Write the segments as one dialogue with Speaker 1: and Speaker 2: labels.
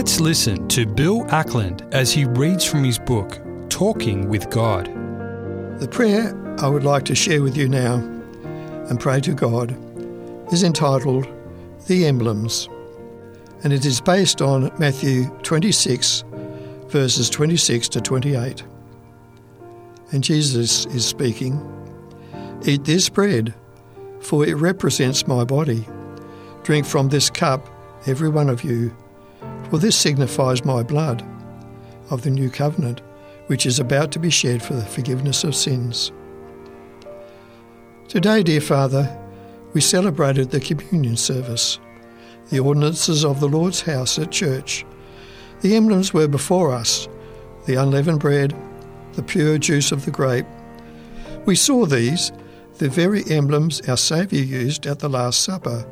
Speaker 1: Let's listen to Bill Ackland as he reads from his book, Talking with God.
Speaker 2: The prayer I would like to share with you now and pray to God is entitled The Emblems, and it is based on Matthew 26, verses 26 to 28. And Jesus is speaking Eat this bread, for it represents my body. Drink from this cup, every one of you, for this signifies my blood of the new covenant, which is about to be shed for the forgiveness of sins. Today, dear Father, we celebrated the communion service, the ordinances of the Lord's house at church. The emblems were before us the unleavened bread, the pure juice of the grape. We saw these, the very emblems our Saviour used at the Last Supper,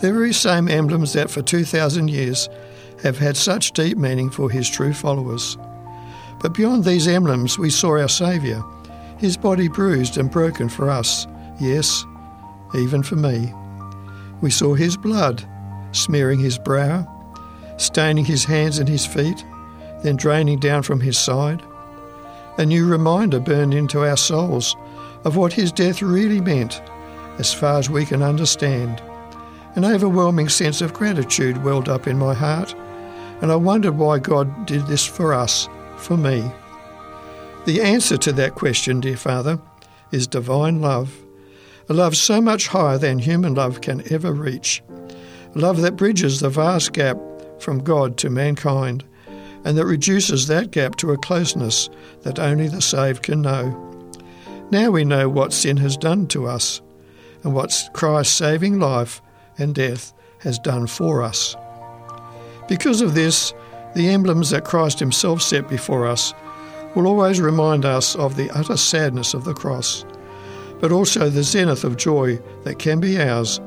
Speaker 2: the very same emblems that for 2,000 years have had such deep meaning for his true followers. But beyond these emblems, we saw our Saviour, his body bruised and broken for us, yes, even for me. We saw his blood smearing his brow, staining his hands and his feet, then draining down from his side. A new reminder burned into our souls of what his death really meant, as far as we can understand. An overwhelming sense of gratitude welled up in my heart, and I wondered why God did this for us, for me. The answer to that question, dear Father, is divine love. A love so much higher than human love can ever reach. A love that bridges the vast gap from God to mankind and that reduces that gap to a closeness that only the saved can know. Now we know what sin has done to us and what Christ's saving life and death has done for us. Because of this, the emblems that Christ Himself set before us will always remind us of the utter sadness of the cross, but also the zenith of joy that can be ours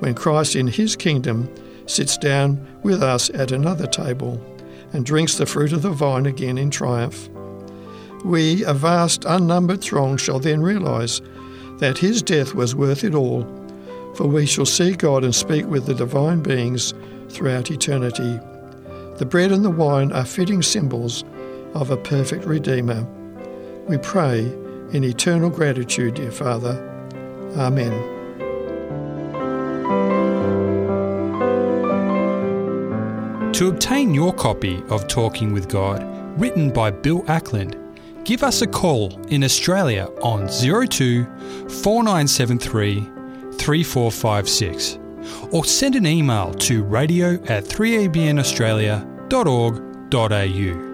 Speaker 2: when Christ in His kingdom sits down with us at another table and drinks the fruit of the vine again in triumph. We, a vast, unnumbered throng, shall then realize that his death was worth it all, for we shall see God and speak with the divine beings throughout eternity. The bread and the wine are fitting symbols of a perfect Redeemer. We pray in eternal gratitude, dear Father. Amen.
Speaker 1: To obtain your copy of Talking with God, written by Bill Ackland, give us a call in Australia on 02 4973 3456 or send an email to radio at 3abnaustralia.org.au.